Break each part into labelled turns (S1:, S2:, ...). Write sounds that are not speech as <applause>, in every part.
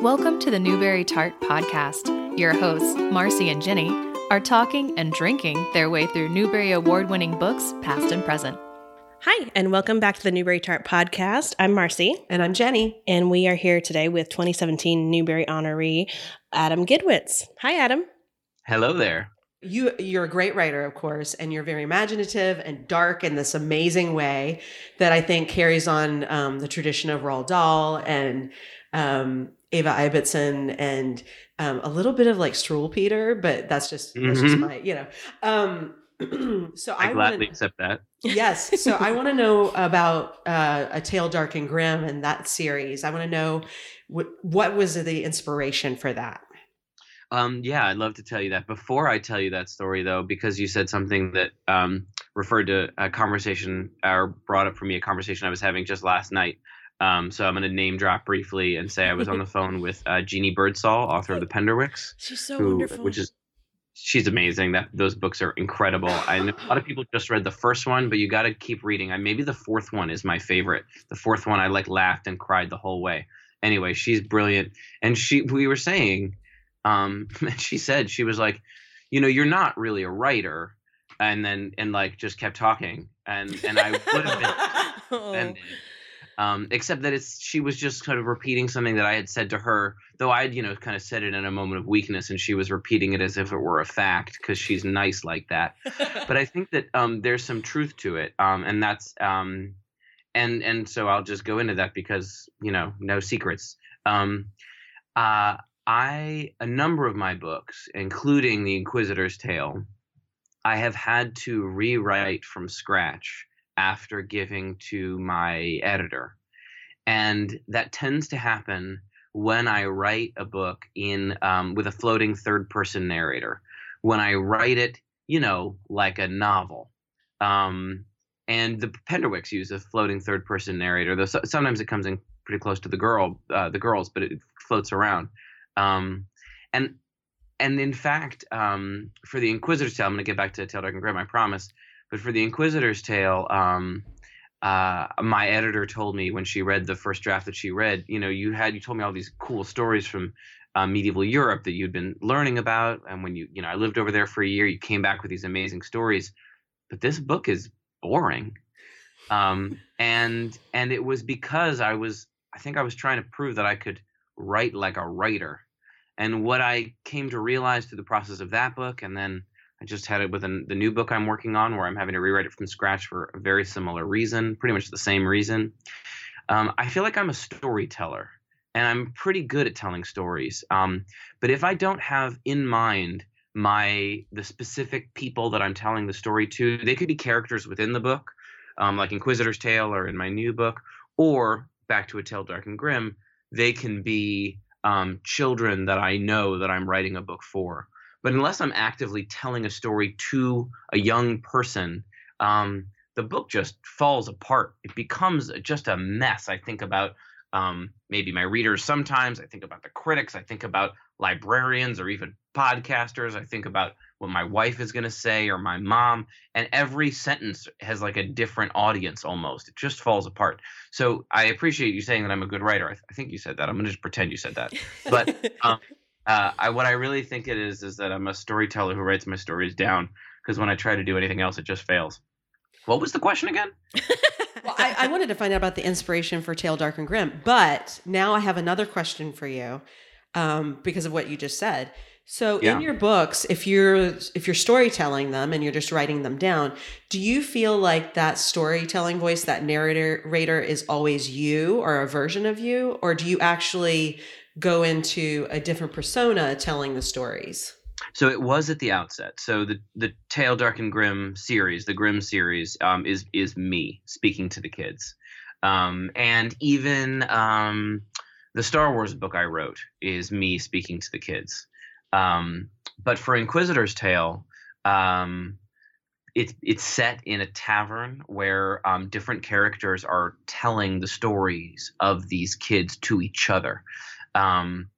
S1: Welcome to the Newbery Tart Podcast. Your hosts, Marcy and Jenny, are talking and drinking their way through Newbery Award winning books, past and present.
S2: Hi, and welcome back to the Newbery Tart Podcast. I'm Marcy.
S3: And I'm Jenny.
S2: And we are here today with 2017 Newbery honoree, Adam Gidwitz. Hi, Adam.
S4: Hello there.
S3: You you're a great writer, of course, and you're very imaginative and dark in this amazing way that I think carries on um, the tradition of Roald Dahl and um, Eva Ibbotson and um, a little bit of like Struwwelpeter, but that's just that's just
S4: Mhm.
S3: my you know. Um, <clears throat> so
S4: I,
S3: I,
S4: gladly
S3: wanna,
S4: accept that.
S3: yes. So I want to <laughs> know about uh, a tale dark and Grimm and that series. I want to know what what was the inspiration for that.
S4: Um, yeah, I'd love to tell you that. Before I tell you that story, though, because you said something that um, referred to a conversation or brought up for me a conversation I was having just last night. Um, so I'm going to name drop briefly and say I was on the <laughs> phone with uh, Jeanne Birdsall, author of The Penderwicks,
S2: She's so
S4: who,
S2: wonderful.
S4: which is she's amazing. That those books are incredible. I know a lot of people just read the first one, but you got to keep reading. I maybe the fourth one is my favorite. The fourth one I like laughed and cried the whole way. Anyway, she's brilliant, and she we were saying, um, <laughs> she said she was like, you know, you're not really a writer, and then and like just kept talking, and and I would have been <laughs>
S2: Oh.
S4: Um, except that it's she was just kind of repeating something that I had said to her, though I'd you know kind of said it in a moment of weakness, and she was repeating it as if it were a fact because she's nice like that. <laughs> But I think that um, there's some truth to it, um, and that's um, and and so I'll just go into that because you know no secrets. Um, uh, I a number of my books, including The Inquisitor's Tale, I have had to rewrite from scratch after giving to my editor. And that tends to happen when I write a book in um, with a floating third person narrator. When I write it, you know, like a novel. Um, and the Penderwicks use a floating third person narrator, though so- sometimes it comes in pretty close to the girl, uh, the girls, but it floats around. Um, and and in fact, um, for the Inquisitor's Tale, I'm going to get back to Tale Dark and Grimm, I promise. But for the Inquisitor's Tale, um, uh, my editor told me when she read the first draft that she read, you know, you had you told me all these cool stories from uh, medieval Europe that you'd been learning about, and when you you know I lived over there for a year, you came back with these amazing stories, but this book is boring, um, and and it was because I was I think I was trying to prove that I could write like a writer, and what I came to realize through the process of that book, and then I just had it with an, the new book I'm working on, where I'm having to rewrite it from scratch for a very similar reason, pretty much the same reason. Um, I feel like I'm a storyteller, and I'm pretty good at telling stories. Um, but if I don't have in mind my the specific people that I'm telling the story to, they could be characters within the book, um, like Inquisitor's Tale or in my new book, or back to a Tale Dark and Grimm, they can be um, children that I know that I'm writing a book for. But unless I'm actively telling a story to a young person, um, the book just falls apart. It becomes just a mess. I think about um, maybe my readers sometimes. I think about the critics. I think about librarians or even podcasters. I think about what my wife is going to say or my mom. And every sentence has like a different audience almost. It just falls apart. So I appreciate you saying that I'm a good writer. I, th- I think you said that. I'm going to just pretend you said that. But <laughs> um, uh, I, what I really think it is is that I'm a storyteller who writes my stories down because when I try to do anything else, it just fails. What was the question again? <laughs>
S3: Well, I, I wanted to find out about the inspiration for Tale Dark and Grimm, but now I have another question for you um, because of what you just said. So
S4: Yeah.
S3: in your books, if you're if you're storytelling them and you're just writing them down, do you feel like that storytelling voice, that narrator is always you or a version of you, or do you actually go into a different persona telling the stories?
S4: So it was at the outset. So the the Tale Dark and Grimm series, the Grimm series, um, is is me speaking to the kids, um, and even um, the Star Wars book I wrote is me speaking to the kids. Um, but for Inquisitor's Tale, um, it's it's set in a tavern where um, different characters are telling the stories of these kids to each other, um,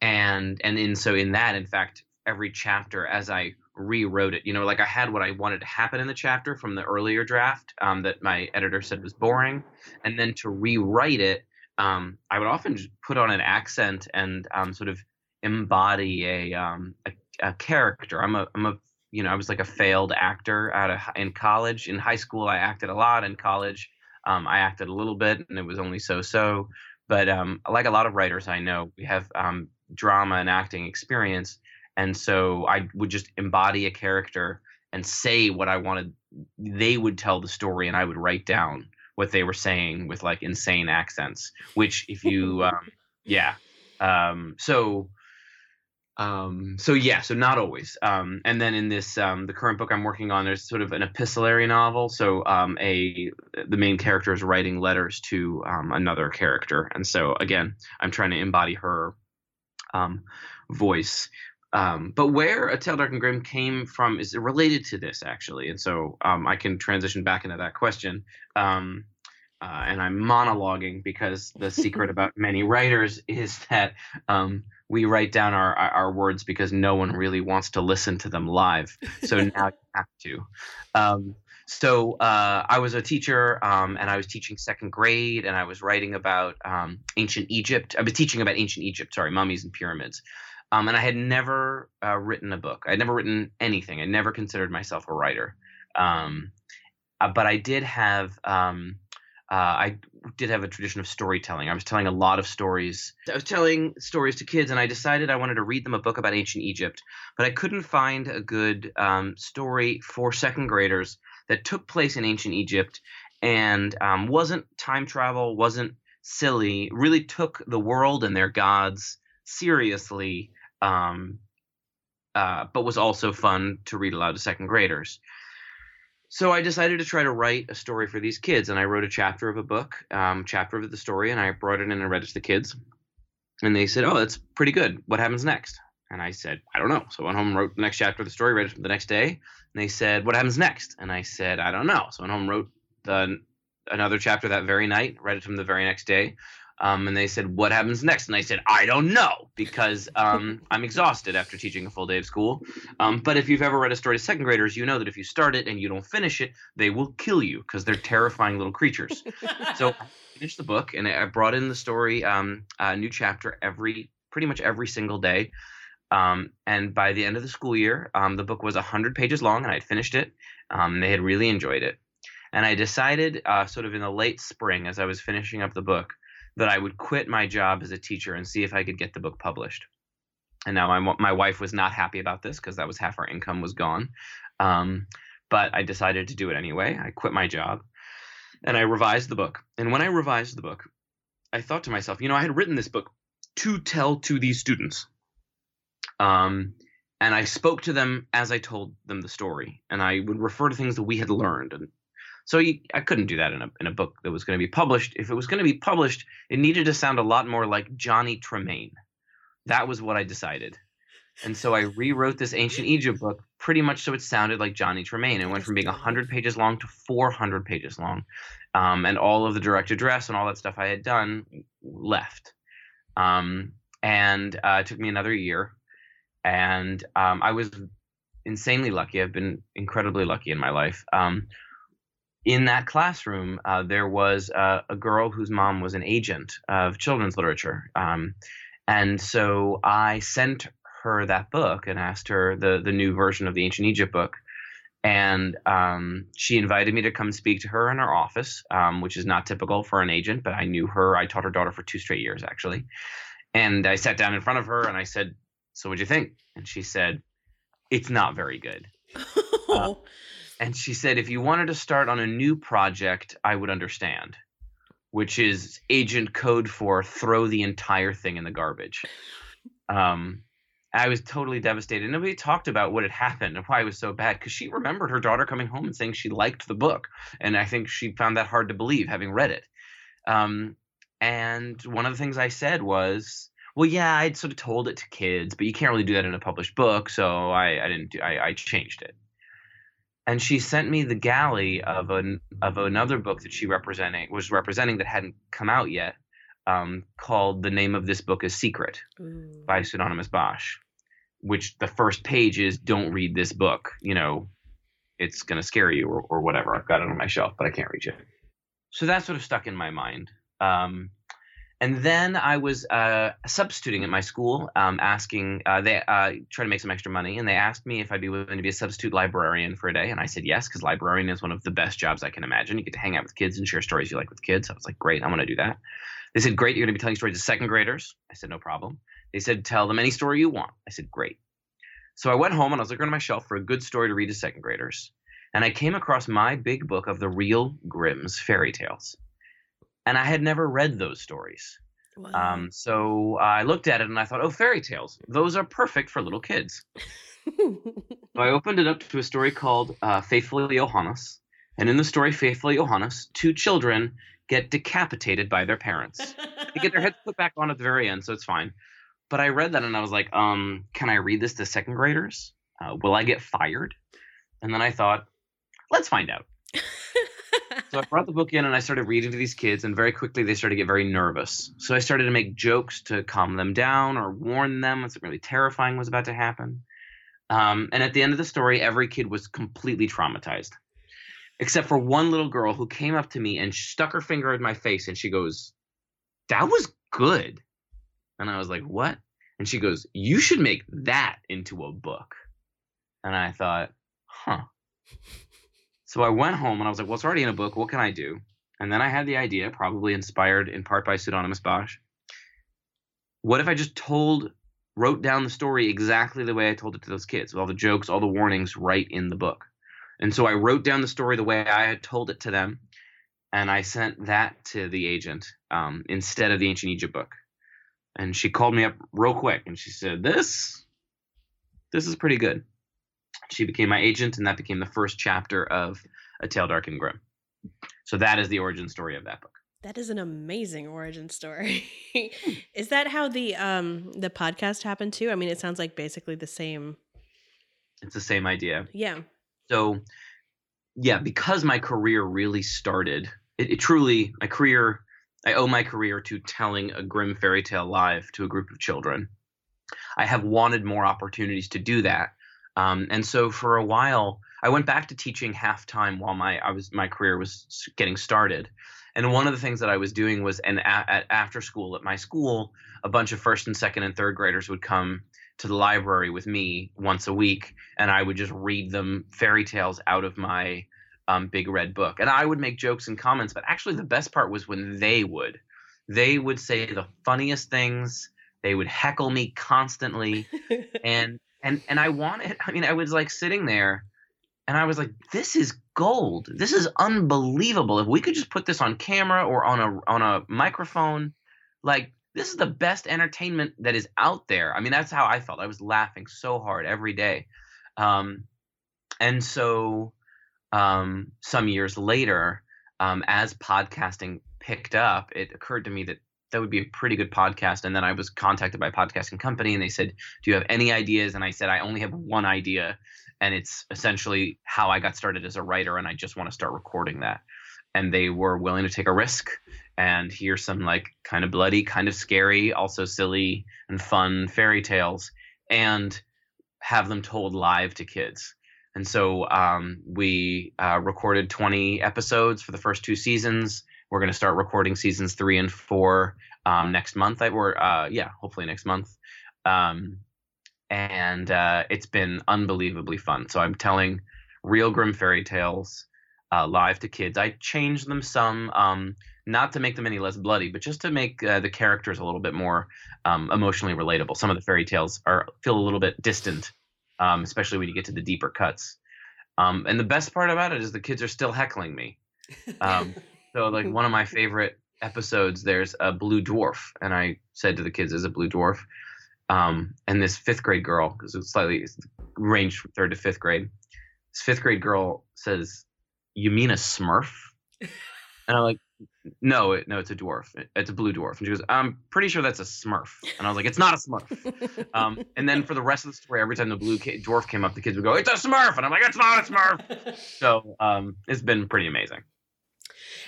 S4: and and in so in that, in fact, every chapter as I rewrote it. You know, like I had what I wanted to happen in the chapter from the earlier draft um, that my editor said was boring, and then to rewrite it, um, I would often put on an accent and um, sort of embody a, um, a, a character. I'm a I'm a you know I was like a failed actor out of in college. In high school, I acted a lot. In college, um, I acted a little bit, and it was only so so. But um, like a lot of writers I know, we have um, drama and acting experience, and so I would just embody a character and say what I wanted. They would tell the story, and I would write down what they were saying with like insane accents. Which, if <laughs> you, um, yeah, um, so um, so yeah, so not always. Um, and then in this, um, the current book I'm working on, there's sort of an epistolary novel. So um, a the main character is writing letters to um, another character, and so again, I'm trying to embody her um, voice. Um, but where A Tale Dark and Grimm came from is related to this actually, and so um, I can transition back into that question. Um, uh, and I'm monologuing because the secret <laughs> about many writers is that um, we write down our our words because no one really wants to listen to them live. So <laughs> now you have to. Um, so uh, I was a teacher, um, and I was teaching second grade, and I was writing about um, ancient Egypt. I was teaching about ancient Egypt. Sorry, mummies and pyramids. Um, and I had never uh, written a book. I had never written anything. I never considered myself a writer. Um, uh, but I did have um, uh, I did have a tradition of storytelling. I was telling a lot of stories. I was telling stories to kids, and I decided I wanted to read them a book about ancient Egypt, but I couldn't find a good um, story for second graders that took place in ancient Egypt and um, wasn't time travel, wasn't silly, really took the world and their gods seriously, um, uh, but was also fun to read aloud to second graders. So I decided to try to write a story for these kids, and I wrote a chapter of a book, um, chapter of the story, and I brought it in and read it to the kids. And they said, "Oh, that's pretty good. What happens next?" And I said, "I don't know." So I went home, and wrote the next chapter of the story, read it the next day. And they said, "What happens next?" And I said, "I don't know." So I went home, wrote the another chapter that very night, read it to them the very next day. Um, and they said, "What happens next?" And I said, "I don't know because um, <laughs> I'm exhausted after teaching a full day of school." Um, but if you've ever read a story to second graders, you know that if you start it and you don't finish it, they will kill you because they're terrifying little creatures. so <laughs> I finished the book and I brought in the story, um, a new chapter every pretty much every single day. Um, and by the end of the school year, um, the book was 100 pages long, and I'd finished it. they had really enjoyed it. And I decided, uh, sort of in the late spring, as I was finishing up the book, that I would quit my job as a teacher and see if I could get the book published. And now my my wife was not happy about this because that was half our income was gone. Um, but I decided to do it anyway. I quit my job and I revised the book. And when I revised the book, I thought to myself, you know, I had written this book to tell to these students. Um, and I spoke to them as I told them the story, and I would refer to things that we had learned and so you, I couldn't do that in a in a book that was going to be published. If it was going to be published, it needed to sound a lot more like Johnny Tremain. That was what I decided. And so I rewrote this ancient Egypt book pretty much so it sounded like Johnny Tremain. It went from being 100 pages long to 400 pages long. Um, and all of the direct address and all that stuff I had done left. Um, and uh, it took me another year. And um, I was insanely lucky. I've been incredibly lucky in my life. Um, in that classroom, uh, there was uh, a girl whose mom was an agent of children's literature. Um, and so I sent her that book and asked her the, the new version of the Ancient Egypt book. And um, she invited me to come speak to her in her office, um, which is not typical for an agent, but I knew her. I taught her daughter for two straight years, actually. And I sat down in front of her and I said, So what'd you think? And she said, It's not very good. <laughs> Uh, and she said if you wanted to start on a new project i would understand which is agent code for throw the entire thing in the garbage. Um, i was totally devastated. Nobody talked about what had happened and why it was so bad because she remembered her daughter coming home and saying she liked the book and i think she found that hard to believe having read it. Um, and one of the things i said was well yeah i'd sort of told it to kids but you can't really do that in a published book so i, I didn't do, I, I changed it and she sent me the galley of an of another book that she representing was representing that hadn't come out yet, um, called "The Name of This Book Is Secret" Ooh. by Pseudonymous Bosch, which the first page is "Don't read this book." You know, it's gonna scare you or, or whatever. I've got it on my shelf, but I can't reach it. So that sort of stuck in my mind. Um, and then I was uh, substituting at my school, um, asking uh, they uh, to make some extra money, and they asked me if I'd be willing to be a substitute librarian for a day, and I said yes because librarian is one of the best jobs I can imagine. You get to hang out with kids and share stories you like with kids. I was like, great, I'm going to do that. They said, great, you're going to be telling stories to second graders. I said, no problem. They said, tell them any story you want. I said, great. So I went home and I was looking on my shelf for a good story to read to second graders, and I came across my big book of the real Grimm's fairy tales and I had never read those stories. Wow. Um, so I looked at it and I thought, oh, fairy tales. Those are perfect for little kids. so I opened it up to a story called uh, Faithfully Johannes. And in the story Faithfully Johannes, two children get decapitated by their parents. they get their heads put back on at the very end, so it's fine. But I read that and I was like, um, can I read this to second graders? Uh, will I get fired? And then I thought, let's find out so I brought the book in and I started reading to these kids, and very quickly they started to get very nervous. So I started to make jokes to calm them down or warn them when something really terrifying was about to happen. Um, and at the end of the story, every kid was completely traumatized, except for one little girl who came up to me and stuck her finger in my face and she goes, That was good. And I was like, What? And she goes, You should make that into a book. And I thought, Huh. So I went home and I was like, well, it's already in a book. What can I do? And then I had the idea, probably inspired in part by Pseudonymous Bosch. What if I just told, wrote down the story exactly the way I told it to those kids, with all the jokes, all the warnings right in the book? And so I wrote down the story the way I had told it to them, and I sent that to the agent um, instead of the Ancient Egypt book. And she called me up real quick and she said, "This, this is pretty good." She became my agent, and that became the first chapter of A Tale Dark and Grimm. So that is the origin story of that book.
S2: That is an amazing origin story. <laughs> is that how the um the podcast happened too? I mean, it sounds like basically the same.
S4: It's the same idea.
S2: Yeah.
S4: So, yeah, because my career really started, it, it truly my career. I owe my career to telling a grim fairy tale live to a group of children. I have wanted more opportunities to do that um, and so for a while, I went back to teaching half time while my I was my career was getting started. And one of the things that I was doing was, and at, at after school at my school, a bunch of first and second and third graders would come to the library with me once a week, and I would just read them fairy tales out of my um, big red book. And I would make jokes and comments, but actually the best part was when they would. They would say the funniest things. They would heckle me constantly, <laughs> and and and I wanted. I mean, I was like sitting there, and I was like, "This is gold. This is unbelievable. If we could just put this on camera or on a on a microphone, like." This is the best entertainment that is out there. I mean, that's how I felt. I was laughing so hard every day. Um, and so um, some years later, um, as podcasting picked up, it occurred to me that that would be a pretty good podcast. And then I was contacted by a podcasting company and they said, Do you have any ideas? And I said, I only have one idea. And it's essentially how I got started as a writer. And I just want to start recording that. And they were willing to take a risk and hear some like kind of bloody, kind of scary, also silly and fun fairy tales and have them told live to kids. And so um, we uh, recorded 20 episodes for the first two seasons we're going to start recording seasons three and four um, next month. I, or uh, yeah, hopefully next month. Um, and uh, it's been unbelievably fun. So I'm telling real grim fairy tales uh, live to kids. I changed them some, um, not to make them any less bloody, but just to make uh, the characters a little bit more um, emotionally relatable. Some of the fairy tales are feel a little bit distant, um, especially when you get to the deeper cuts. Um, and the best part about it is the kids are still heckling me. <laughs> So like one of my favorite episodes, there's a blue dwarf, and I said to the kids, "Is a blue dwarf," um, and this fifth grade girl, because it's slightly it's ranged from third to fifth grade. This fifth grade girl says, "You mean a Smurf?" and I'm like, "No, it, no, it's a dwarf. It's a blue dwarf." And she goes, "I'm pretty sure that's a Smurf." And I was like, "It's not a Smurf." um, and then for the rest of the story, every time the blue dwarf came up, the kids would go, "It's a Smurf," and I'm like, "It's not a Smurf." so um, it's been pretty amazing.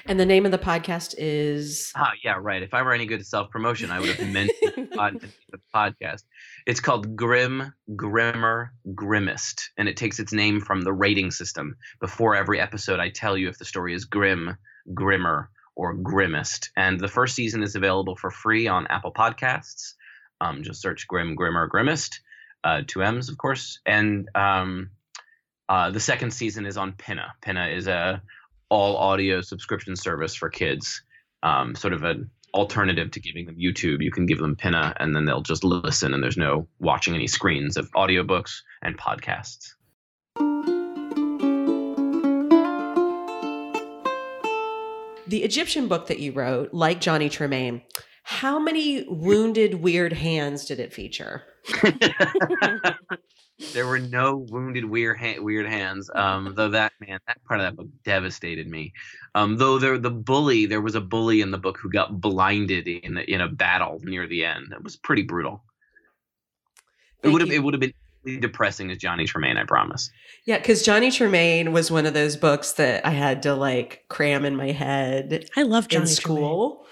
S3: And the name of the podcast is
S4: Ah, yeah, right. If I were any good at self promotion, I would have mentioned <laughs> the podcast. It's called Grimm, Grimmer, Grimmest, and it takes its name from the rating system. Before every episode, I tell you if the story is grim, grimmer, or Grimmest. And the first season is available for free on Apple Podcasts. Um, just search Grimm, Grimmer, Grimmest, uh, two M's, of course. And um, uh, the second season is on Pinna. Pinna is a all audio subscription service for kids, um, sort of an alternative to giving them YouTube. You can give them Pinna, and then they'll just listen, and there's no watching any screens of audiobooks and podcasts.
S3: The Egyptian book that you wrote, like Johnny Tremain, how many wounded, weird hands did it feature? <laughs>
S4: there were no wounded weird ha- weird hands. Um, though that man, that part of that book devastated me. Um, though there the bully, there was a bully in the book who got blinded in a, in a battle near the end. It was pretty brutal. it would have it would have been depressing as Johnny Tremain, I promise.
S3: Yeah, because Johnny Tremain was one of those books that I had to like cram in my head.
S2: I love Johnny
S3: in school. Tremain.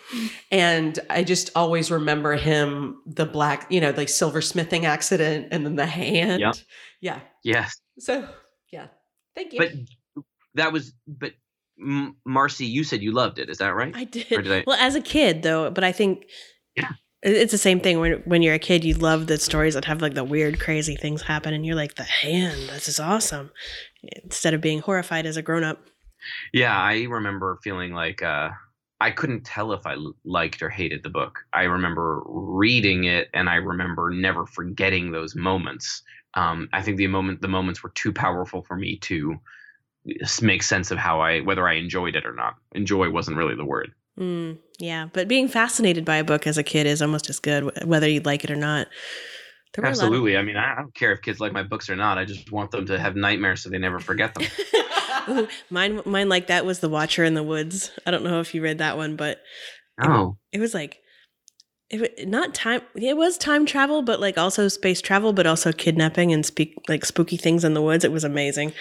S3: And I just always remember him, the black, you know, like silversmithing accident and then the hand.
S4: Yeah.
S3: Yeah.
S4: Yes.
S3: So, yeah. Thank you.
S4: But that was, but Marcy, you said you loved it. Is that right?
S2: I did. did I- well, as a kid, though, but I think.
S4: Yeah
S2: it's the same thing when when you're a kid you love the stories that have like the weird crazy things happen and you're like the hand this is awesome instead of being horrified as a grown-up
S4: yeah i remember feeling like uh i couldn't tell if i liked or hated the book i remember reading it and i remember never forgetting those moments um, i think the moment the moments were too powerful for me to make sense of how i whether i enjoyed it or not enjoy wasn't really the word
S2: Mm, yeah, but being fascinated by a book as a kid is almost as good, whether you like it or not.
S4: Absolutely. Of- I mean, I don't care if kids like my books or not. I just want them to have nightmares so they never forget them. <laughs>
S2: Ooh, <laughs> mine, mine like that was The Watcher in the Woods. I don't know if you read that one, but
S4: oh,
S2: it, it was like it not time it was time travel but like also space travel but also kidnapping and speak like spooky things in the woods. It was amazing.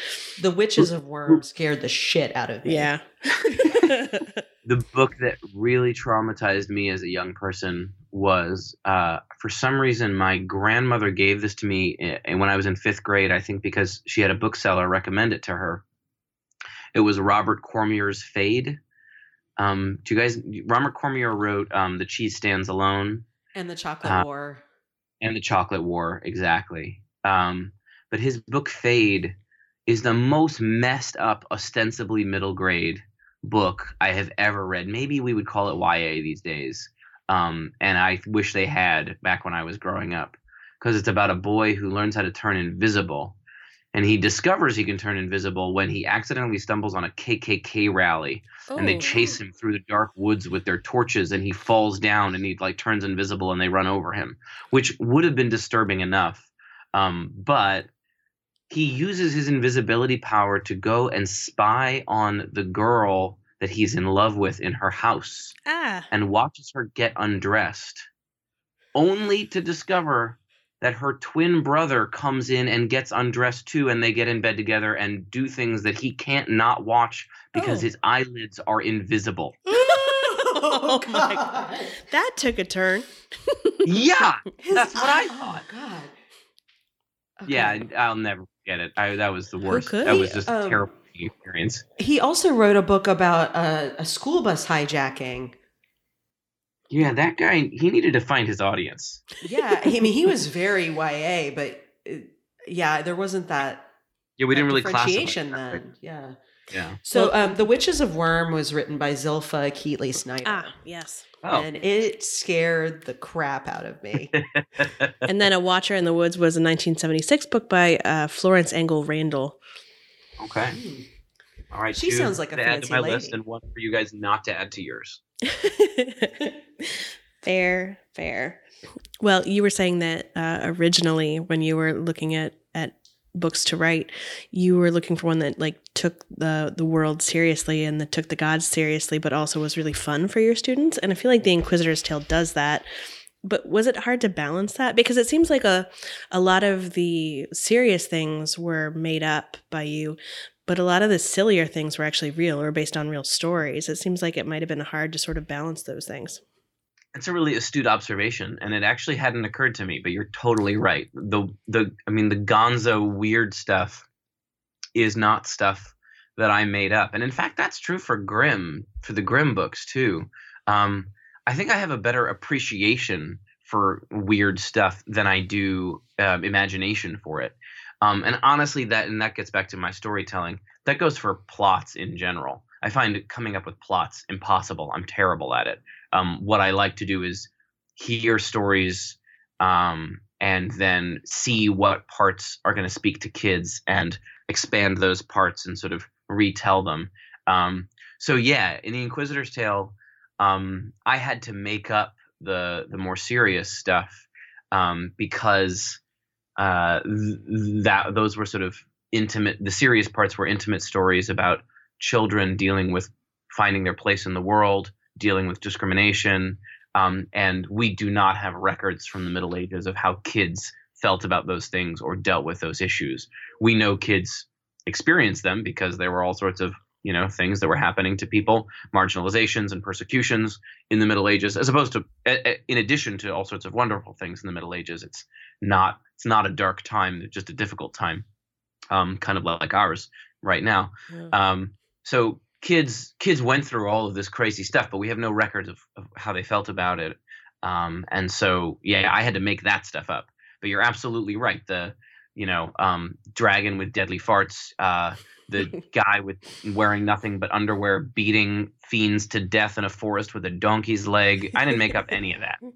S3: The witches of worm scared the shit out of me.
S2: Yeah. <laughs>
S4: The book that really traumatized me as a young person was uh, for some reason my grandmother gave this to me and eh, when i was in fifth grade i think because she had a bookseller recommend it to her it was robert cormier's fade um, do you guys? Robert Cormier wrote um, "The Cheese Stands Alone"
S3: and "The Chocolate uh, War,"
S4: and "The Chocolate War." Exactly. Um, but his book "Fade" is the most messed up, ostensibly middle grade book I have ever read. Maybe we would call it YA these days. Um, and I wish they had back when I was growing up, because it's about a boy who learns how to turn invisible and he discovers he can turn invisible when he accidentally stumbles on a KKK rally and they oh. chase him through the dark woods with their torches and he falls down and he like turns invisible and they run over him which would have been disturbing enough um, but he uses his invisibility power to go and spy on the girl that he's in love with in her house
S2: ah.
S4: and watches her get undressed only to discover that her twin brother comes in and gets undressed too and they get in bed together and do things that he can't not watch because oh. his eyelids are invisible. <laughs>
S2: oh, my god. That took a turn.
S4: yeah. <laughs> That's what I thought. Oh, god. Okay. Yeah, I'll never forget it. I, that was the worst. That was just um, a terrible experience.
S3: He also wrote a book about a, a school bus hijacking
S4: yeah, that guy, he needed to find his audience.
S3: Yeah, I mean, he was very YA, but uh, yeah, there wasn't that.
S4: Yeah, we didn't really
S3: differentiation then. Right? Yeah.
S4: Yeah.
S3: So, um, The Witches of Worm was written by Zilpha Keatley Snyder.
S2: Ah, yes.
S4: Oh.
S3: And it scared the crap out of me. <laughs>
S2: and then A Watcher in the Woods was a 1976 book by uh, Florence Engel Randall.
S4: Okay. Hmm. All right.
S3: She sounds like a fancy
S4: add to my
S3: lady.
S4: list and one for you guys not to add to yours. <laughs>
S2: fair, fair. Well, you were saying that uh, originally when you were looking at at books to write, you were looking for one that like took the the world seriously and that took the gods seriously, but also was really fun for your students. And I feel like the Inquisitor's Tale does that. But was it hard to balance that? Because it seems like a a lot of the serious things were made up by you, but a lot of the sillier things were actually real or based on real stories. It seems like it might have been hard to sort of balance those things.
S4: It's a really astute observation, and it actually hadn't occurred to me. But you're totally right. The the I mean the Gonzo weird stuff is not stuff that I made up. And in fact, that's true for Grimm, for the Grimm books too. Um, I think I have a better appreciation for weird stuff than I do uh, imagination for it. Um, and honestly, that and that gets back to my storytelling. That goes for plots in general. I find coming up with plots impossible. I'm terrible at it. Um, what I like to do is hear stories um, and then see what parts are going to speak to kids and expand those parts and sort of retell them. Um, so yeah, in the Inquisitor's Tale, um, I had to make up the the more serious stuff um, because uh, th- that those were sort of intimate. The serious parts were intimate stories about children dealing with finding their place in the world, dealing with discrimination, um, and we do not have records from the Middle Ages of how kids felt about those things or dealt with those issues. We know kids experienced them because there were all sorts of you know things that were happening to people marginalizations and persecutions in the middle ages as opposed to in addition to all sorts of wonderful things in the middle ages it's not it's not a dark time it's just a difficult time um, kind of like ours right now. Um, so kids kids went through all of this crazy stuff but we have no records of, of how they felt about it. Um, and so yeah i had to make that stuff up. But you're absolutely right. The you know um, dragon with deadly farts uh, the guy with wearing nothing but underwear beating fiends to death in a forest with a donkey's leg. I didn't make up any of that. <laughs>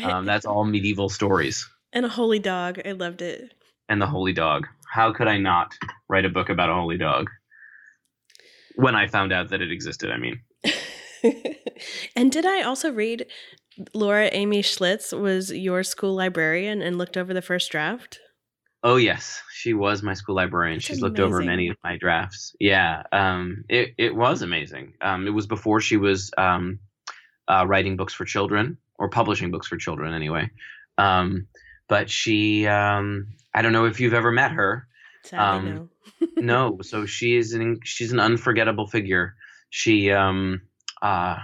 S4: Um, that's all medieval stories.
S2: And a holy dog. I loved it.
S4: And the holy dog. How could I not write a book about a holy dog? When I found out that it existed, I mean. <laughs>
S2: and did I also read Laura Amy Schlitz was your school librarian and looked over the first draft?
S4: Oh yes, she was my school librarian. That's She's amazing. looked over many of my drafts. Yeah, um, it it was amazing. Um, it was before she was um, uh, writing books for children or publishing books for children anyway. Um, but she, um, I don't know if you've ever met her.
S2: Sadly, no. <laughs>
S4: no. So she is an she's an unforgettable figure. She um, uh,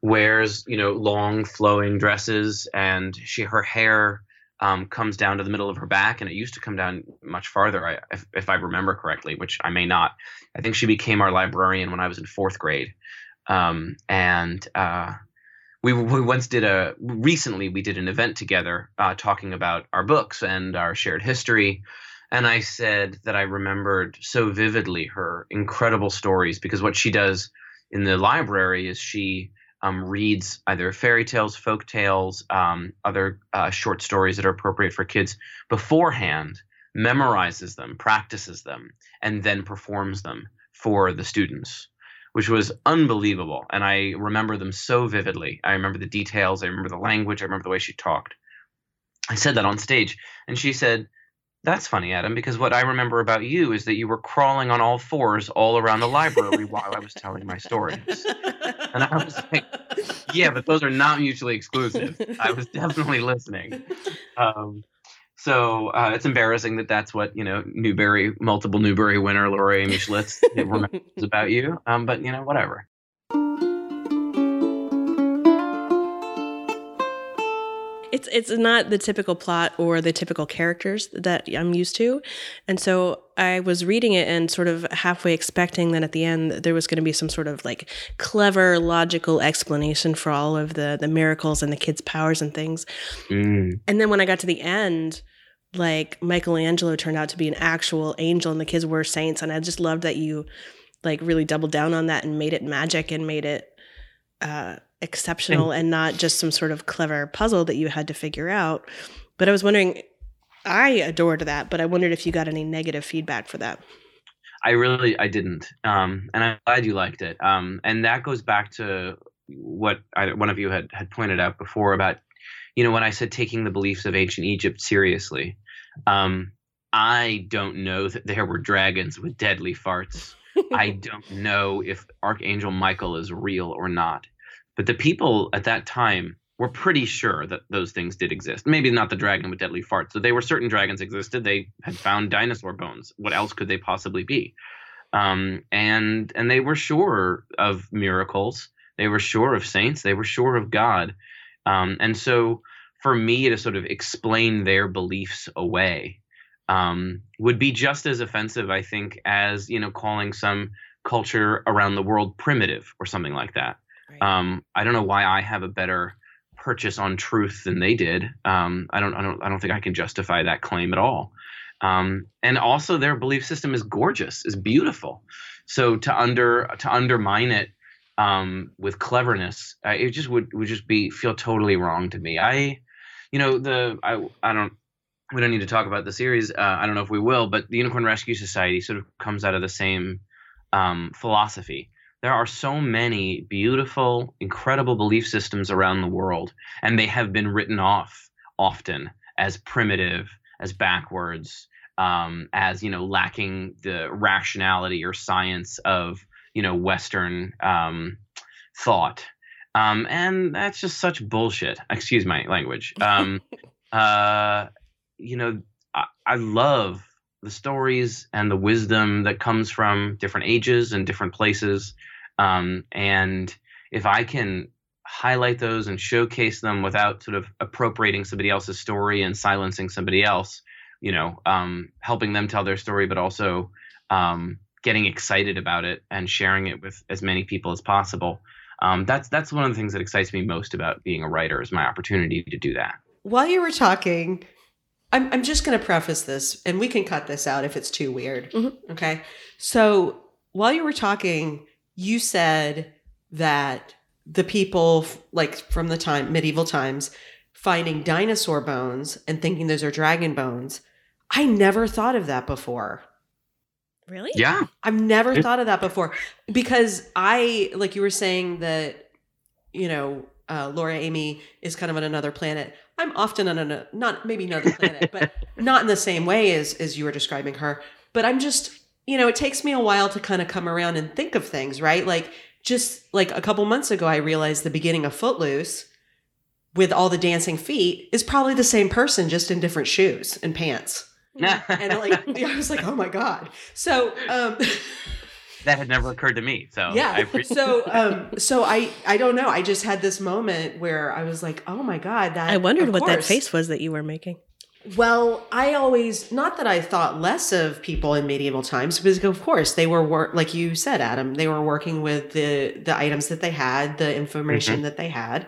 S4: wears you know long flowing dresses and she her hair um, comes down to the middle of her back, and it used to come down much farther, I, if, if, I remember correctly, which I may not. I think she became our librarian when I was in fourth grade, um, and uh, we, we once did a recently we did an event together uh, talking about our books and our shared history. And I said that I remembered so vividly her incredible stories because what she does in the library is she um, reads either fairy tales, folk tales, um, other uh, short stories that are appropriate for kids beforehand, memorizes them, practices them, and then performs them for the students, which was unbelievable. And I remember them so vividly. I remember the details, I remember the language, I remember the way she talked. I said that on stage, and she said, that's funny, Adam, because what I remember about you is that you were crawling on all fours all around the library while I was telling my stories. And I was like, yeah, but those are not mutually exclusive. I was <laughs> definitely listening. Um, so uh, it's embarrassing that that's what, you know, Newbery, multiple Newbery winner Laura Amy Schlitz remembers about you. Um, but, you know, whatever.
S2: It's it's not the typical plot or the typical characters that I'm used to. And so I was reading it and sort of halfway expecting that at the end there was going to be some sort of like clever logical explanation for all of the the miracles and the kids' powers and things. Mm. And then when I got to the end, like Michelangelo turned out to be an actual angel and the kids were saints and I just loved that you like really doubled down on that and made it magic and made it uh exceptional and, and not just some sort of clever puzzle that you had to figure out. But I was wondering, I adored that, but I wondered if you got any negative feedback for that.
S4: I really I didn't, um, and I'm glad you liked it. Um, and that goes back to what I, one of you had had pointed out before about, you know, when I said taking the beliefs of ancient Egypt seriously. Um, I don't know that there were dragons with deadly farts. <laughs> I don't know if Archangel Michael is real or not. But the people at that time were pretty sure that those things did exist. Maybe not the dragon with deadly farts. So they were certain dragons existed. They had found dinosaur bones. What else could they possibly be? Um, and and they were sure of miracles. They were sure of saints. They were sure of God. Um, and so for me to sort of explain their beliefs away um, would be just as offensive, I think, as you know calling some culture around the world primitive or something like that. Right. Um, I don't know why I have a better purchase on truth than they did. Um, I don't, I don't, I don't think I can justify that claim at all. Um, and also, their belief system is gorgeous, is beautiful. So to under to undermine it um, with cleverness, uh, it just would would just be feel totally wrong to me. I, you know, the I I don't we don't need to talk about the series. Uh, I don't know if we will, but the Unicorn Rescue Society sort of comes out of the same um, philosophy. There are so many beautiful, incredible belief systems around the world, and they have been written off often as primitive, as backwards, um, as you know, lacking the rationality or science of you know Western um, thought. Um, and that's just such bullshit. Excuse my language. Um, <laughs> uh, you know, I, I love the stories and the wisdom that comes from different ages and different places. Um, and if I can highlight those and showcase them without sort of appropriating somebody else's story and silencing somebody else, you know, um, helping them tell their story, but also um, getting excited about it and sharing it with as many people as possible. Um, that's that's one of the things that excites me most about being a writer is my opportunity to do that.
S3: While you were talking, I'm, I'm just going to preface this and we can cut this out if it's too weird. Mm-hmm. Okay. So while you were talking, you said that the people, like from the time, medieval times, finding dinosaur bones and thinking those are dragon bones. I never thought of that before.
S2: Really?
S4: Yeah.
S3: I've never thought of that before because I, like you were saying that, you know, uh, Laura Amy is kind of on another planet. I'm often on a not maybe another planet, but <laughs> not in the same way as as you were describing her. But I'm just, you know, it takes me a while to kind of come around and think of things, right? Like just like a couple months ago, I realized the beginning of Footloose with all the dancing feet is probably the same person, just in different shoes and pants. <laughs> and like I was like, oh my god. So um <laughs>
S4: that had never occurred to me. So
S3: yeah. so <laughs> um, so I I don't know. I just had this moment where I was like, oh my god, that.
S2: I wondered what course. that face was that you were making.
S3: Well, I always not that I thought less of people in medieval times, because of course they were work like you said, Adam. They were working with the the items that they had, the information mm-hmm. that they had.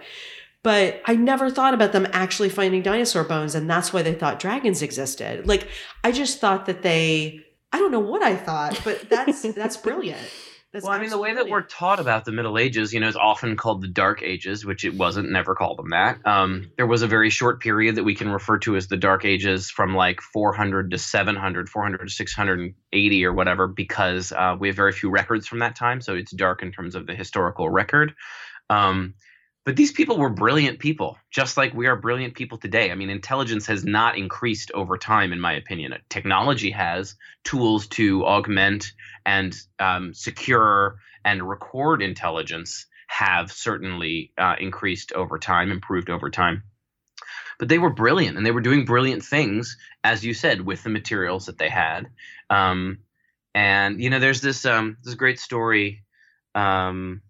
S3: But I never thought about them actually finding dinosaur bones, and that's why they thought dragons existed. Like I just thought that they I don't know what I thought, but that's that's brilliant. That's
S4: well, I mean, the way that we're taught about the Middle Ages, you know, is often called the Dark Ages, which it wasn't. Never called them that. Um, there was a very short period that we can refer to as the Dark Ages, from like 400 to 700, 400 to 680 or whatever, because uh, we have very few records from that time. So it's dark in terms of the historical record. Um, but these people were brilliant people, just like we are brilliant people today. I mean, intelligence has not increased over time, in my opinion. Technology has tools to augment and um, secure and record intelligence have certainly uh, increased over time, improved over time. But they were brilliant, and they were doing brilliant things, as you said, with the materials that they had. Um, and you know, there's this um, this great story. Um,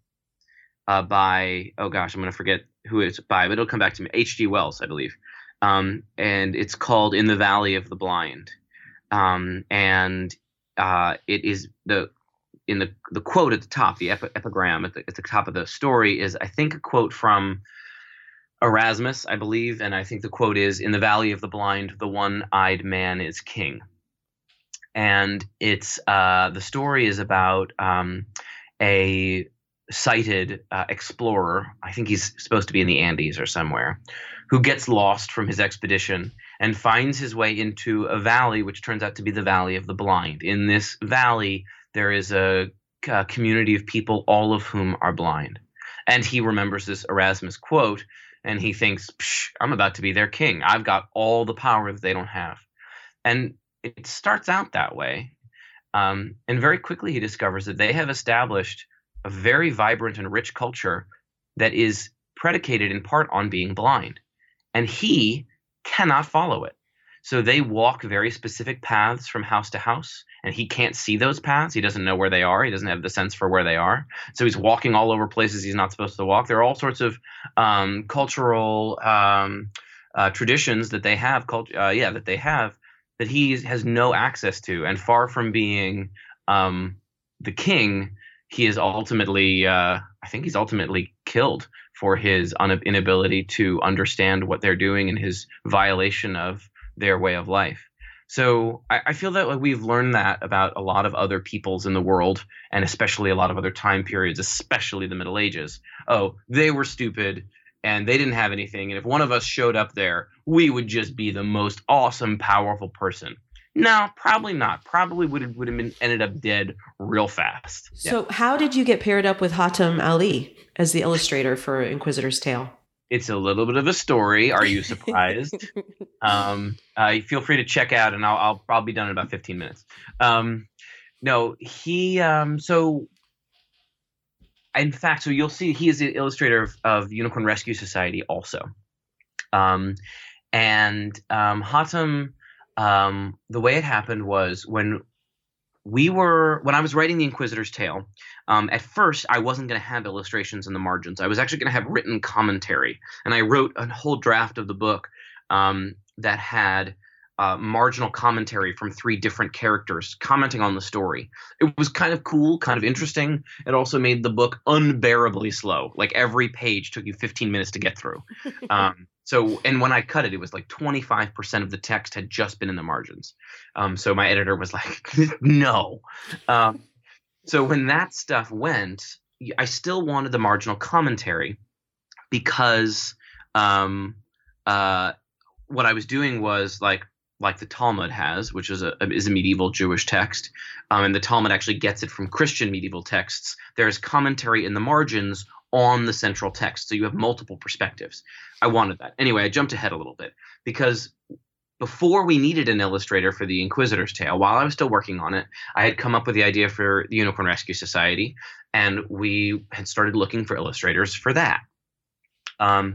S4: uh, by oh gosh, I'm gonna forget who it's by, but it'll come back to me. H.G. Wells, I believe, um, and it's called "In the Valley of the Blind," um, and uh, it is the in the the quote at the top, the epi- epigram at the, at the top of the story is I think a quote from Erasmus, I believe, and I think the quote is "In the Valley of the Blind, the one-eyed man is king." And it's uh, the story is about um, a sighted uh, explorer, I think he's supposed to be in the Andes or somewhere, who gets lost from his expedition and finds his way into a valley, which turns out to be the Valley of the Blind. In this valley, there is a, a community of people, all of whom are blind. And he remembers this Erasmus quote, and he thinks, I'm about to be their king. I've got all the power that they don't have. And it starts out that way. Um, and very quickly, he discovers that they have established a very vibrant and rich culture that is predicated in part on being blind. And he cannot follow it. So they walk very specific paths from house to house, and he can't see those paths. He doesn't know where they are. He doesn't have the sense for where they are. So he's walking all over places he's not supposed to walk. There are all sorts of um, cultural um, uh, traditions that they have, cult- uh, yeah, that they have that he has no access to, and far from being um, the king, he is ultimately, uh, I think he's ultimately killed for his un- inability to understand what they're doing and his violation of their way of life. So I, I, feel that we've learned that about a lot of other peoples in the world, and especially a lot of other time periods, especially the Middle Ages. Oh, they were stupid and they didn't have anything. And if one of us showed up there, we would just be the most awesome, powerful person. No, probably not. Probably would have, would have been ended up dead real fast.
S3: So, yeah. how did you get paired up with Hatem Ali as the illustrator for Inquisitor's Tale?
S4: It's a little bit of a story. Are you surprised? <laughs> um, uh, feel free to check out, and I'll, I'll, I'll be done in about fifteen minutes. Um, no, he. Um, so in fact, so you'll see he is the illustrator of, of Unicorn Rescue Society also. Um, and um, Hatem, um, the way it happened was when we were when I was writing the Inquisitor's Tale. Um, at first, I wasn't going to have illustrations in the margins. I was actually going to have written commentary, and I wrote a whole draft of the book um, that had uh, marginal commentary from three different characters commenting on the story. It was kind of cool, kind of interesting. It also made the book unbearably slow. Like every page took you 15 minutes to get through. <laughs> Um, so, and when I cut it, it was like 25% of the text had just been in the margins. Um, so my editor was like, <laughs> no. Um, so when that stuff went, I still wanted the marginal commentary because um, uh, what I was doing was like like the Talmud has, which is a is a medieval Jewish text, um, and the Talmud actually gets it from Christian medieval texts. There is commentary in the margins on the central text, so you have multiple perspectives. I wanted that anyway. I jumped ahead a little bit because before we needed an illustrator for the Inquisitor's Tale, while I was still working on it, I had come up with the idea for the Unicorn Rescue Society, and we had started looking for illustrators for that. Um,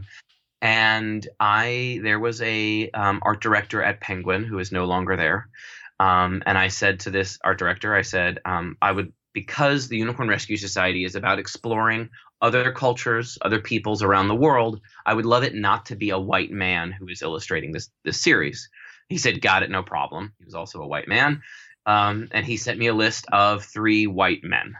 S4: and I there was a um, art director at Penguin who is no longer there, um, and I said to this art director, I said um, I would because the Unicorn Rescue Society is about exploring other cultures, other peoples around the world. I would love it not to be a white man who is illustrating this this series. He said, "Got it, no problem." He was also a white man, um, and he sent me a list of three white men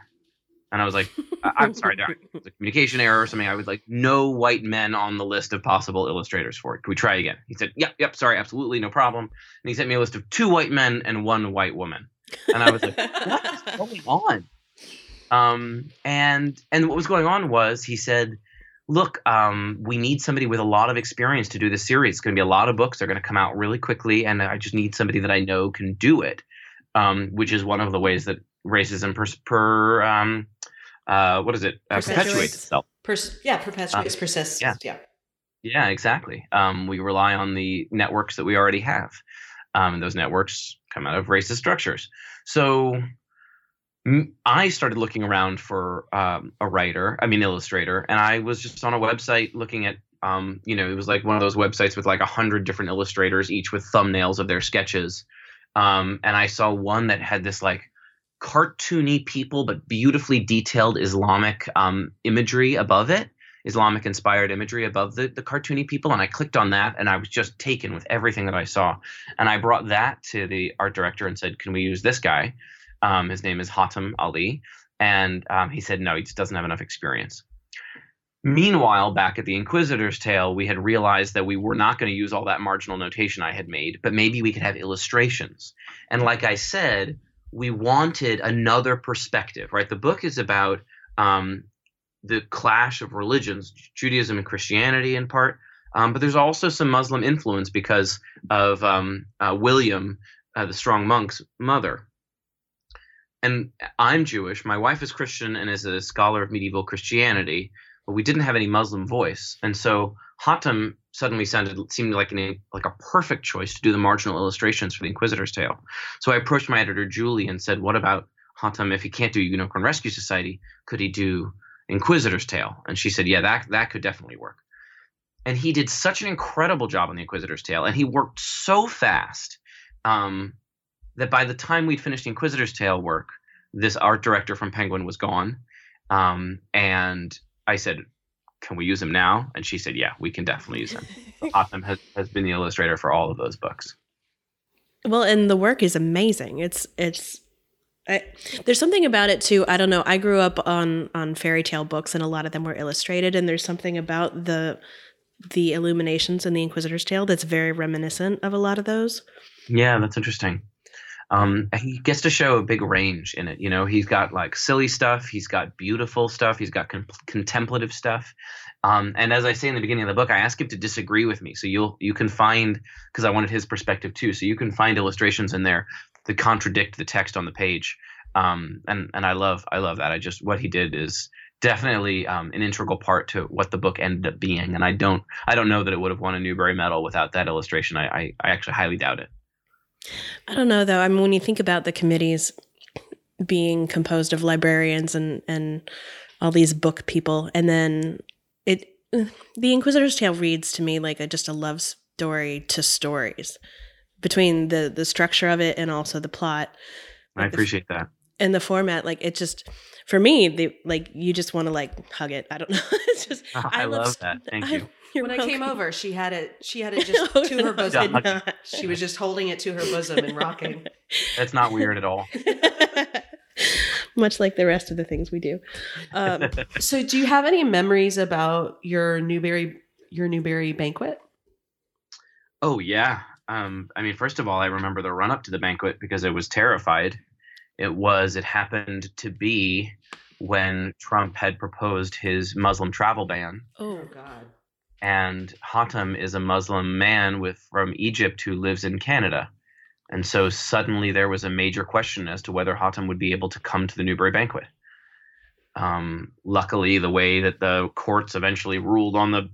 S4: and I was like, I'm sorry, there <laughs> was a communication error or something. I was like, no white men on the list of possible illustrators for it. Can we try again? He said, yep, yep, sorry, absolutely, no problem. And he sent me a list of two white men and one white woman. And I was like, what is <laughs> going on? Um, and and what was going on was he said, look, um, we need somebody with a lot of experience to do this series. It's going to be a lot of books. They're going to come out really quickly, and I just need somebody that I know can do it. Um, which is one of the ways that racism per, per um, uh, what is it uh, perpetuates itself.
S3: Pers- yeah, perpetuates, uh, persists. Yeah. yeah.
S4: Yeah, exactly. Um, we rely on the networks that we already have. Um, and those networks come out of racist structures. So I started looking around for um, a writer, I mean, illustrator, and I was just on a website looking at, um, you know, it was like one of those websites with like a hundred different illustrators, each with thumbnails of their sketches. Um, and I saw one that had this like cartoony people but beautifully detailed Islamic um, imagery above it, Islamic inspired imagery above the, the cartoony people. And I clicked on that and I was just taken with everything that I saw. And I brought that to the art director and said, Can we use this guy? Um, his name is Hatem Ali. And um, he said, No, he just doesn't have enough experience. Meanwhile, back at the Inquisitor's Tale, we had realized that we were not going to use all that marginal notation I had made, but maybe we could have illustrations. And like I said, we wanted another perspective, right? The book is about um, the clash of religions, Judaism and Christianity in part, um, but there's also some Muslim influence because of um, uh, William, uh, the strong monk's mother. And I'm Jewish. My wife is Christian and is a scholar of medieval Christianity, but we didn't have any Muslim voice. And so Hatem suddenly sounded seemed like an like a perfect choice to do the marginal illustrations for the Inquisitor's Tale. So I approached my editor Julie and said, "What about Hatem? If he can't do Unicorn Rescue Society, could he do Inquisitor's Tale?" And she said, "Yeah, that that could definitely work." And he did such an incredible job on the Inquisitor's Tale, and he worked so fast um, that by the time we'd finished the Inquisitor's Tale work, this art director from Penguin was gone, um, and I said, can we use him now? And she said, yeah, we can definitely use him. <laughs> Hatem has, has been the illustrator for all of those books.
S2: Well, and the work is amazing. It's it's I, there's something about it too. I don't know. I grew up on on fairy tale books, and a lot of them were illustrated. And there's something about the the illuminations in the Inquisitor's Tale that's very reminiscent of a lot of those.
S4: Yeah, that's interesting. Um, he gets to show a big range in it. You know, he's got like silly stuff, he's got beautiful stuff, he's got con- contemplative stuff. Um, and as I say in the beginning of the book, I ask him to disagree with me, so you'll you can find because I wanted his perspective too. So you can find illustrations in there that contradict the text on the page. Um, and and I love I love that. I just what he did is definitely um, an integral part to what the book ended up being. And I don't I don't know that it would have won a Newbery Medal without that illustration. I I, I actually highly doubt it.
S2: I don't know though. I mean, when you think about the committees being composed of librarians and and all these book people, and then it the Inquisitor's Tale reads to me like a, just a love story to stories between the the structure of it and also the plot.
S4: I appreciate that.
S2: And the format, like it just for me, they like you just want to like hug it. I don't <laughs> know. it's just
S4: oh, I, I, love, love that. Thank I, you. <laughs>
S3: when welcome. I came over, she had it. She had it <laughs> just oh, to her bosom. She was just holding it to her bosom and rocking.
S4: That's not weird at all.
S2: Much like the rest of the things we do.
S3: Um, so, do you have any memories about your Newbery your Newbery banquet?
S4: Oh yeah. Um, I mean, first of all, I remember the run up to the banquet because I was terrified. It was. It happened to be when Trump had proposed his Muslim travel ban.
S3: Oh God
S4: and Hatem is a Muslim man with from Egypt who lives in Canada. And so suddenly there was a major question as to whether Hatem would be able to come to the Newbery banquet. Um, luckily, the way that the courts eventually ruled on the,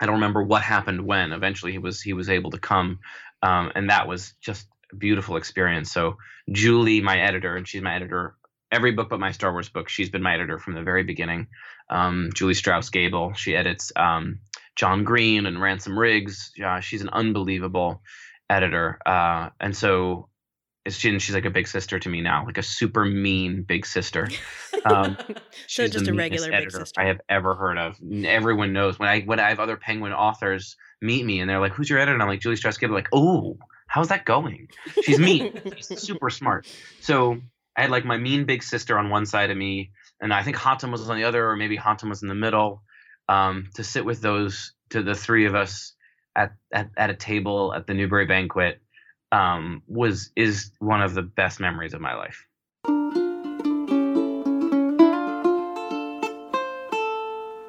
S4: I don't remember what happened when. Eventually, he was he was able to come, um, and that was just a beautiful experience. So Julie, my editor, and she's my editor every book but my Star Wars book. She's been my editor from the very beginning. Um, Julie Strauss-Gabel. She edits um, John Green and Ransom Riggs. Yeah, she's an unbelievable editor. Uh, and so it's she, she's like a big sister to me now, like a super mean big sister.
S2: Um, <laughs> so just a regular big sister
S4: I have ever heard of. Everyone knows when I when I have other Penguin authors meet me and they're like, "Who's your editor?" And I'm like, "Julie Strauss-Gabel." Like, "Oh, how's that going?" She's mean. <laughs> she's super smart. So I had like my mean big sister on one side of me, and I think Hatem was on the other, or maybe Hatem was in the middle um, to sit with those to the three of us at, at, at a table at the Newbery banquet um, was is one of the best memories of my life.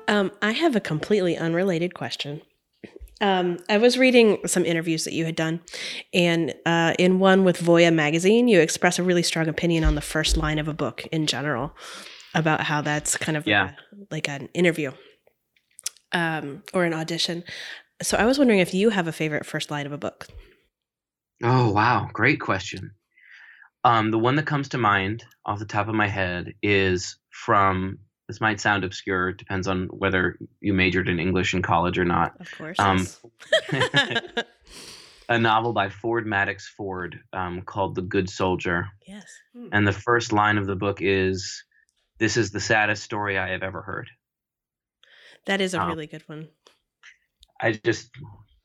S2: Um, I have a completely unrelated question. Um, I was reading some interviews that you had done, and uh, in one with Voya magazine, you express a really strong opinion on the first line of a book in general about how that's kind of
S4: yeah.
S2: a, like an interview um, or an audition. So I was wondering if you have a favorite first line of a book.
S4: Oh wow, great question. Um, the one that comes to mind off the top of my head is from. This might sound obscure. It depends on whether you majored in English in college or not.
S2: Of course. Um, <laughs>
S4: a novel by Ford Madox Ford um, called The Good Soldier.
S2: Yes.
S4: Hmm. And the first line of the book is, "This is the saddest story I have ever heard."
S2: That is a um, really good one.
S4: I just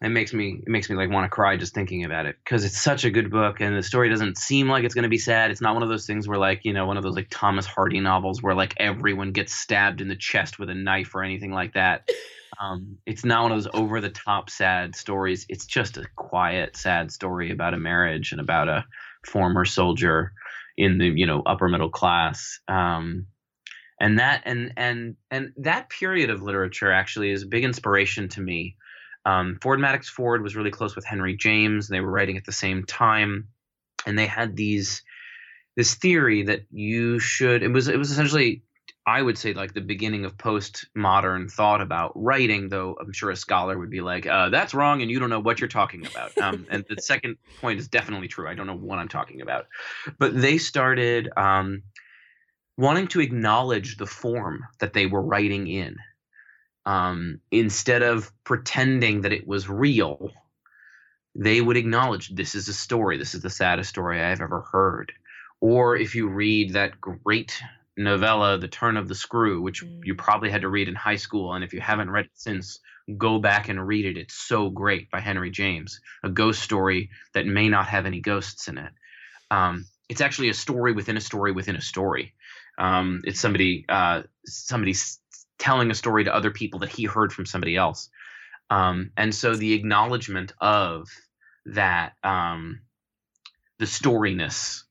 S4: it makes me it makes me like want to cry just thinking about it because it's such a good book and the story doesn't seem like it's going to be sad. It's not one of those things where like you know one of those like Thomas Hardy novels where like everyone gets stabbed in the chest with a knife or anything like that. <laughs> Um, it's not one of those over the top sad stories. It's just a quiet sad story about a marriage and about a former soldier in the you know upper middle class. Um, and that and and and that period of literature actually is a big inspiration to me. Um, Ford Madox Ford was really close with Henry James. They were writing at the same time, and they had these this theory that you should. It was it was essentially I would say like the beginning of postmodern thought about writing, though I'm sure a scholar would be like, uh, that's wrong and you don't know what you're talking about. Um, and the <laughs> second point is definitely true. I don't know what I'm talking about. But they started um, wanting to acknowledge the form that they were writing in um, instead of pretending that it was real they would acknowledge this is a story this is the saddest story i've ever heard or if you read that great novella the turn of the screw which mm. you probably had to read in high school and if you haven't read it since go back and read it. It's so great by Henry James, a ghost story that may not have any ghosts in it. Um, it's actually a story within a story within a story. Um, it's somebody uh, somebody telling a story to other people that he heard from somebody else. Um, and so the acknowledgement of that um, the storyness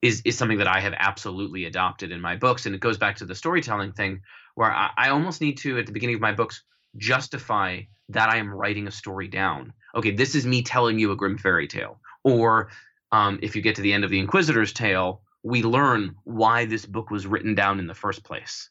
S4: is is something that I have absolutely adopted in my books, and it goes back to the storytelling thing, where I, I almost need to at the beginning of my books justify that I am writing a story down. Okay, this is me telling you a Grimm fairy tale, or um, if you get to the end of the Inquisitor's tale, we learn why this book was written down in the first place,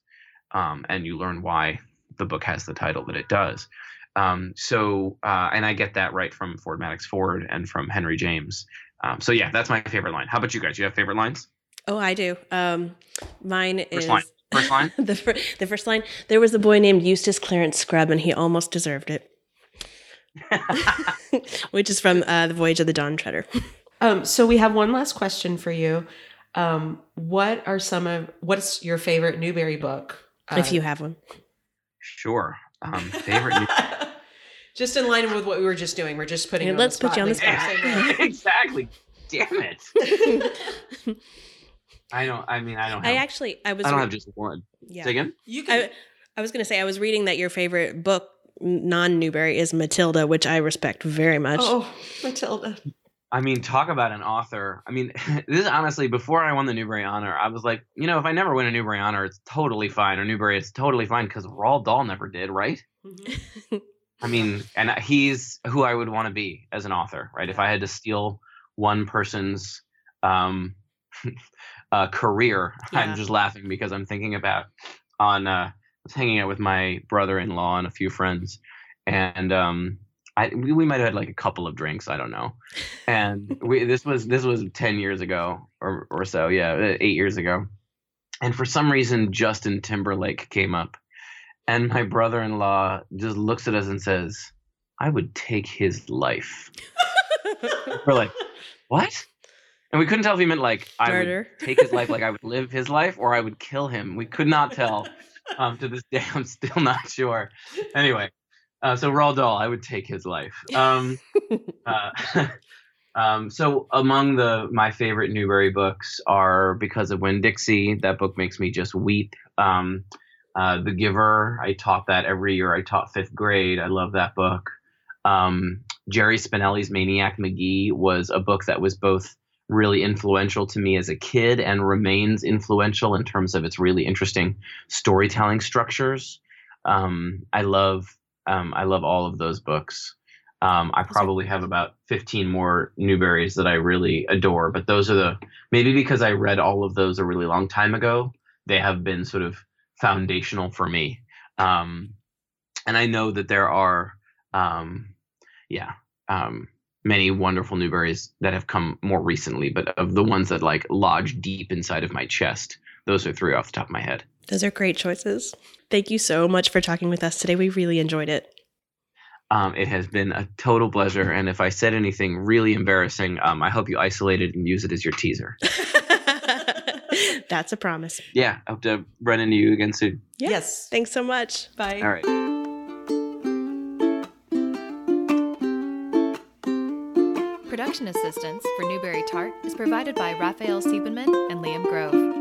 S4: um, and you learn why the book has the title that it does. Um, so, uh, and I get that right from Ford Madox Ford and from Henry James. Um, so yeah, that's my favorite line. How about you guys? You have favorite lines?
S2: Oh, I do. Um, mine
S4: First
S2: is
S4: line. First line. <laughs>
S2: the fir- the first line. There was a boy named Eustace Clarence Scrubb, and he almost deserved it. <laughs> <laughs> Which is from uh, the Voyage of the Dawn Treader.
S3: Um, so we have one last question for you. Um, what are some of what's your favorite Newbery book?
S2: If
S3: Uh,
S2: you have one.
S4: Sure. Um, favorite. New- <laughs>
S3: just in line with what we were just doing, we're just putting.
S2: Yeah, let's put you on the
S3: the spot.
S2: spot. <laughs>
S4: exactly. Damn it. <laughs> I don't. I mean, I don't. Have,
S2: I
S4: I,
S2: actually, I was.
S4: I don't
S2: re-
S4: have just one.
S2: yeah.
S4: Say again.
S3: You can.
S2: I, I was going to say, I was reading that your favorite book, non Newbery, is Matilda, which I respect very much.
S3: oh, Matilda.
S4: I mean, talk about an author. I mean, <laughs> this is honestly before I won the Newbery Honor, I was like, you know, if I never win a Newbery Honor, it's totally fine. Or Newbery, it's totally fine because Roald Dahl never did, right?
S3: Mm-hmm.
S4: I mean, and he's who I would want to be as an author, right? If I had to steal one person's um, <laughs> uh, career,
S2: Yeah.
S4: I'm just laughing because I'm thinking about on. Uh, I was hanging out with my brother-in-law and a few friends, and um, I we, we might have had like a couple of drinks, I don't know, and we this was this was ten years ago or or so, yeah, uh, eight years ago, and for some reason Justin Timberlake came up, and my brother-in-law just looks at us and says, "I would take his life." <laughs> We're like, "What?" And we couldn't tell if he meant like I
S2: Murder.
S4: would take his life, like I would live his life, or I would kill him. We could not tell. Um, to this day, I'm still not sure. Anyway, uh, so Roald Dahl, I would take his life. Um, <laughs> uh, <laughs> um, so among the my favorite Newbery books are Because of Winn Dixie. That book makes me just weep. Um, uh, the Giver. I taught that every year. I taught fifth grade. I love that book. Um, Jerry Spinelli's Maniac Magee was a book that was both really influential to me as a kid and remains influential in terms of its really interesting storytelling structures. Um, I love um, I love all of those books. Um, I probably have about 15 more Newberys that I really adore, but those are the maybe because I read all of those a really long time ago, they have been sort of foundational for me. Um, and I know that there are, um, yeah, um, many wonderful Newberys that have come more recently, but of the ones that like lodge deep inside of my chest, those are three off the top of my head.
S2: Those are great choices. Thank you so much for talking with us today. We really enjoyed it.
S4: Um, it has been a total pleasure. And if I said anything really embarrassing, um, I hope you isolate it and use it as your teaser. <laughs>
S2: That's a promise.
S4: Yeah, I hope to run into you again soon.
S2: Yeah.
S3: Yes.
S2: Thanks so much.
S3: Bye.
S4: All right.
S1: Production assistance for Newbery Tart is provided by Raphael Siebenman and Liam Grove.